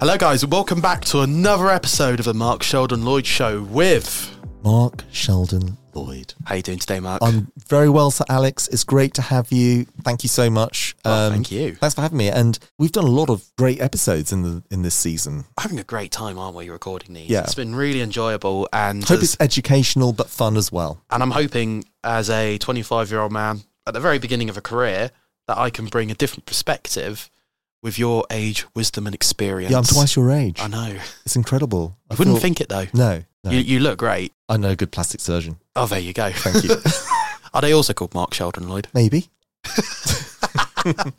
Hello, guys, and welcome back to another episode of the Mark Sheldon Lloyd Show with. Mark Sheldon Lloyd. How you doing today, Mark? I'm very well, Sir Alex. It's great to have you. Thank you so much. Um, Oh, thank you. Thanks for having me. And we've done a lot of great episodes in the in this season. having a great time, aren't we? Recording these. Yeah. it's been really enjoyable, and I Hope it's educational but fun as well. and I'm hoping, as a 25 year old man at the very beginning of a career, that I can bring a different perspective with your age, wisdom, and experience. Yeah, I'm twice your age. I know. It's incredible. I wouldn't feel- think it though. No, no. You, you look great. I know a good plastic surgeon. Oh, there you go. Thank you. Are they also called Mark Sheldon Lloyd? Maybe.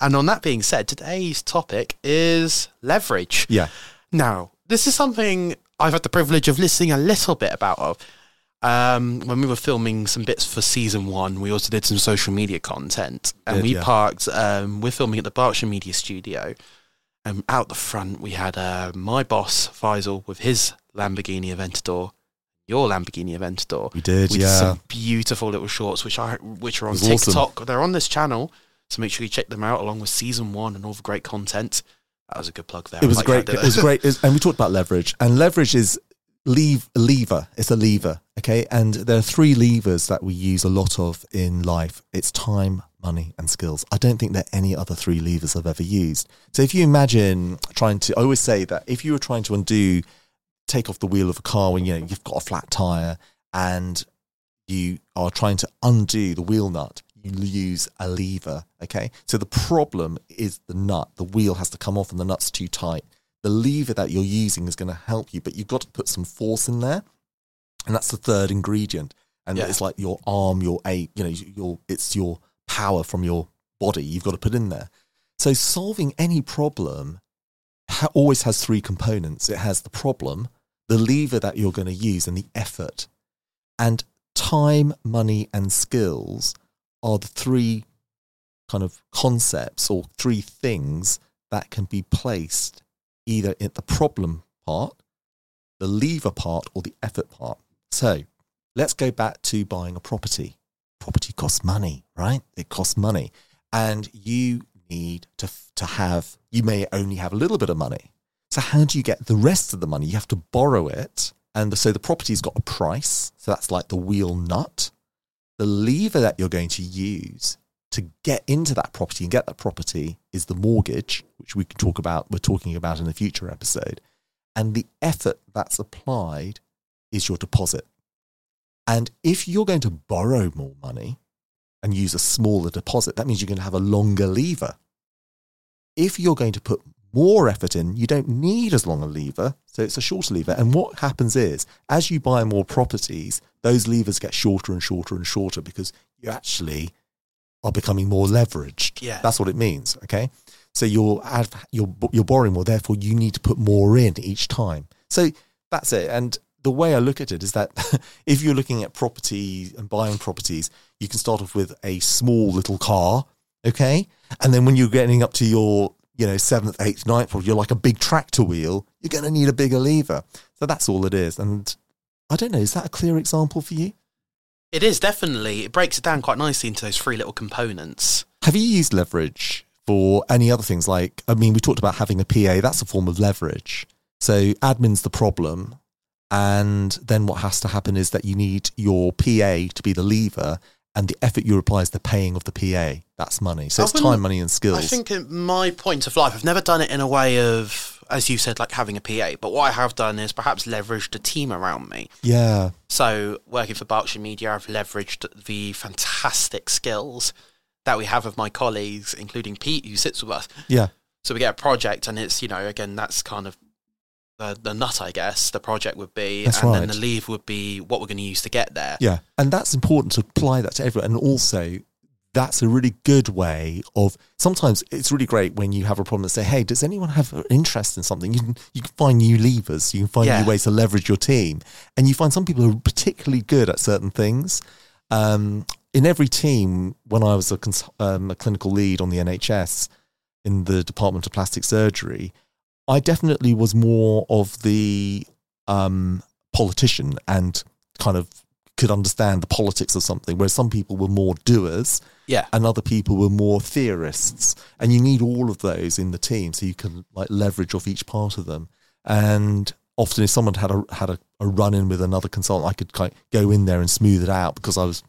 And on that being said, today's topic is leverage. Yeah. Now, this is something I've had the privilege of listening a little bit about. Of. Um, when we were filming some bits for season one, we also did some social media content, and Did, we yeah. parked. Um, we're filming at the Berkshire Media Studio, and out the front we had uh, my boss Faisal with his Lamborghini Aventador, your Lamborghini Aventador. We did, We did yeah. some beautiful little shorts, which are which are on was awesome. TikTok. They're on this channel, so make sure you check them out along with season one and all the great content. That was a good plug there. It was like great. It was great. It was- and we talked about leverage. And leverage is leave lever. It's a lever. Okay. And there are three levers that we use a lot of in life. It's time, money, and skills. I don't think there are any other three levers I've ever used. So if you imagine trying to, I always say that if you were trying to undo, take off the wheel of a car when you know you've got a flat tire and you are trying to undo the wheel nut, you use a lever. Okay. So the problem is the nut. The wheel has to come off and the nut's too tight. The lever that you're using is going to help you, but you've got to put some force in there. And that's the third ingredient. And Yeah. it's like your arm, your a, you know, your it's your power from your body. You've got to put in there. So solving any problem ha- always has three components. It has the problem, the lever that you're going to use, and the effort. And time, money, and skills are the three kind of concepts or three things that can be placed either in the problem part, the lever part, or the effort part. So let's go back to buying a property. Property costs money, right? It costs money. And you need to, to have, you may only have a little bit of money. So how do you get the rest of the money? You have to borrow it. And so the property's got a price. So that's like the wheel nut. The lever that you're going to use to get into that property and get that property is the mortgage, which we can talk about, we're talking about in a future episode. And the effort that's applied is your deposit. And if you're going to borrow more money and use a smaller deposit, that means you're going to have a longer lever. If you're going to put more effort in, you don't need as long a lever, so it's a shorter lever. And what happens is, as you buy more properties, those levers get shorter and shorter and shorter because you actually are becoming more leveraged. Yeah. That's what it means. Okay. So you're, you're, you're borrowing more, therefore you need to put more in each time. So that's it. And the way I look at it is that if you're looking at property and buying properties, you can start off with a small little car. Okay. And then when you're getting up to your, you know, seventh, eighth, ninth, property, you're like a big tractor wheel, you're going to need a bigger lever. So that's all it is. And I don't know, is that a clear example for you? It is definitely. It breaks it down quite nicely into those three little components. Have you used leverage for any other things? Like, I mean, we talked about having a PA, that's a form of leverage. So, admin's the problem. And then what has to happen is that you need your PA to be the lever, and the effort you apply is the paying of the PA. That's money. So, I it's time, money, and skills. I think in my point of life, I've never done it in a way of, as you said, like having a PA. But what I have done is perhaps leveraged a team around me. yeah. So, working for Berkshire Media, I've leveraged the fantastic skills that we have of my colleagues, including Pete, who sits with us. Yeah. So we get a project, and it's you know again that's kind of the the nut, I guess. The project would be, That's and then the leave would be what we're going to use to get there. Yeah. And that's important to apply that to everyone. And also, that's a really good way of sometimes it's really great when you have a problem and say, hey, does anyone have an interest in something? You can, you can find new levers, you can find Yeah. new ways to leverage your team. And you find some people are particularly good at certain things. Um, in every team, when I was a, cons- um, a clinical lead on the NHS in the Department of Plastic Surgery, I definitely was more of the um, politician and kind of could understand the politics of something, whereas some people were more doers Yeah. and other people were more theorists. And you need all of those in the team so you can like leverage off each part of them. And often if someone had a had a, a run in with another consultant, I could kind of go in there and smooth it out because I was,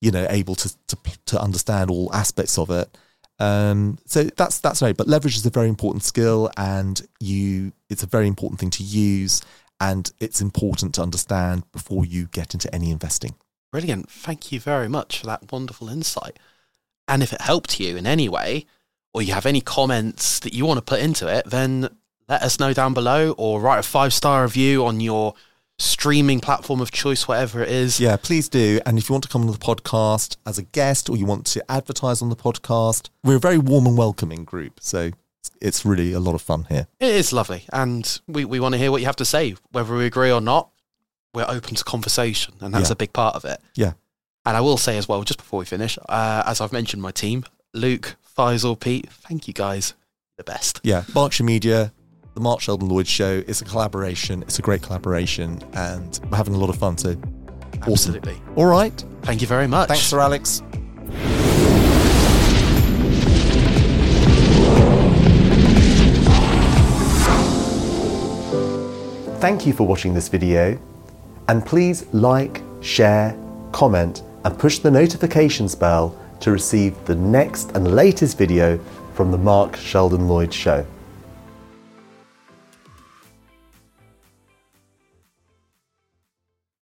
you know, able to to, to understand all aspects of it. Um, so that's that's right. But leverage is a very important skill, and you it's a very important thing to use, and it's important to understand before you get into any investing. Brilliant. Thank you very much for that wonderful insight. And if it helped you in any way, or you have any comments that you want to put into it, then let us know down below or write a five star review on your streaming platform of choice, whatever it is. Yeah, please do. And if you want to come on the podcast as a guest or you want to advertise on the podcast, we're a very warm and welcoming group. So it's really a lot of fun here. It is lovely. And we, we want to hear what you have to say, whether we agree or not. We're open to conversation, and that's Yeah. a big part of it. Yeah. And I will say as well, just before we finish, uh, as I've mentioned, my team, Luke, Faisal, Pete, thank you guys. The best. Yeah, Berkshire Media, the Mark Sheldon Lloyd Show, it's a collaboration. It's a great collaboration and we're having a lot of fun. So awesome. Absolutely. All right. Thank you very much. Thanks, Sir Alex. Thank you for watching this video and please like, share, comment and push the notifications bell to receive the next and latest video from the Mark Sheldon Lloyd Show.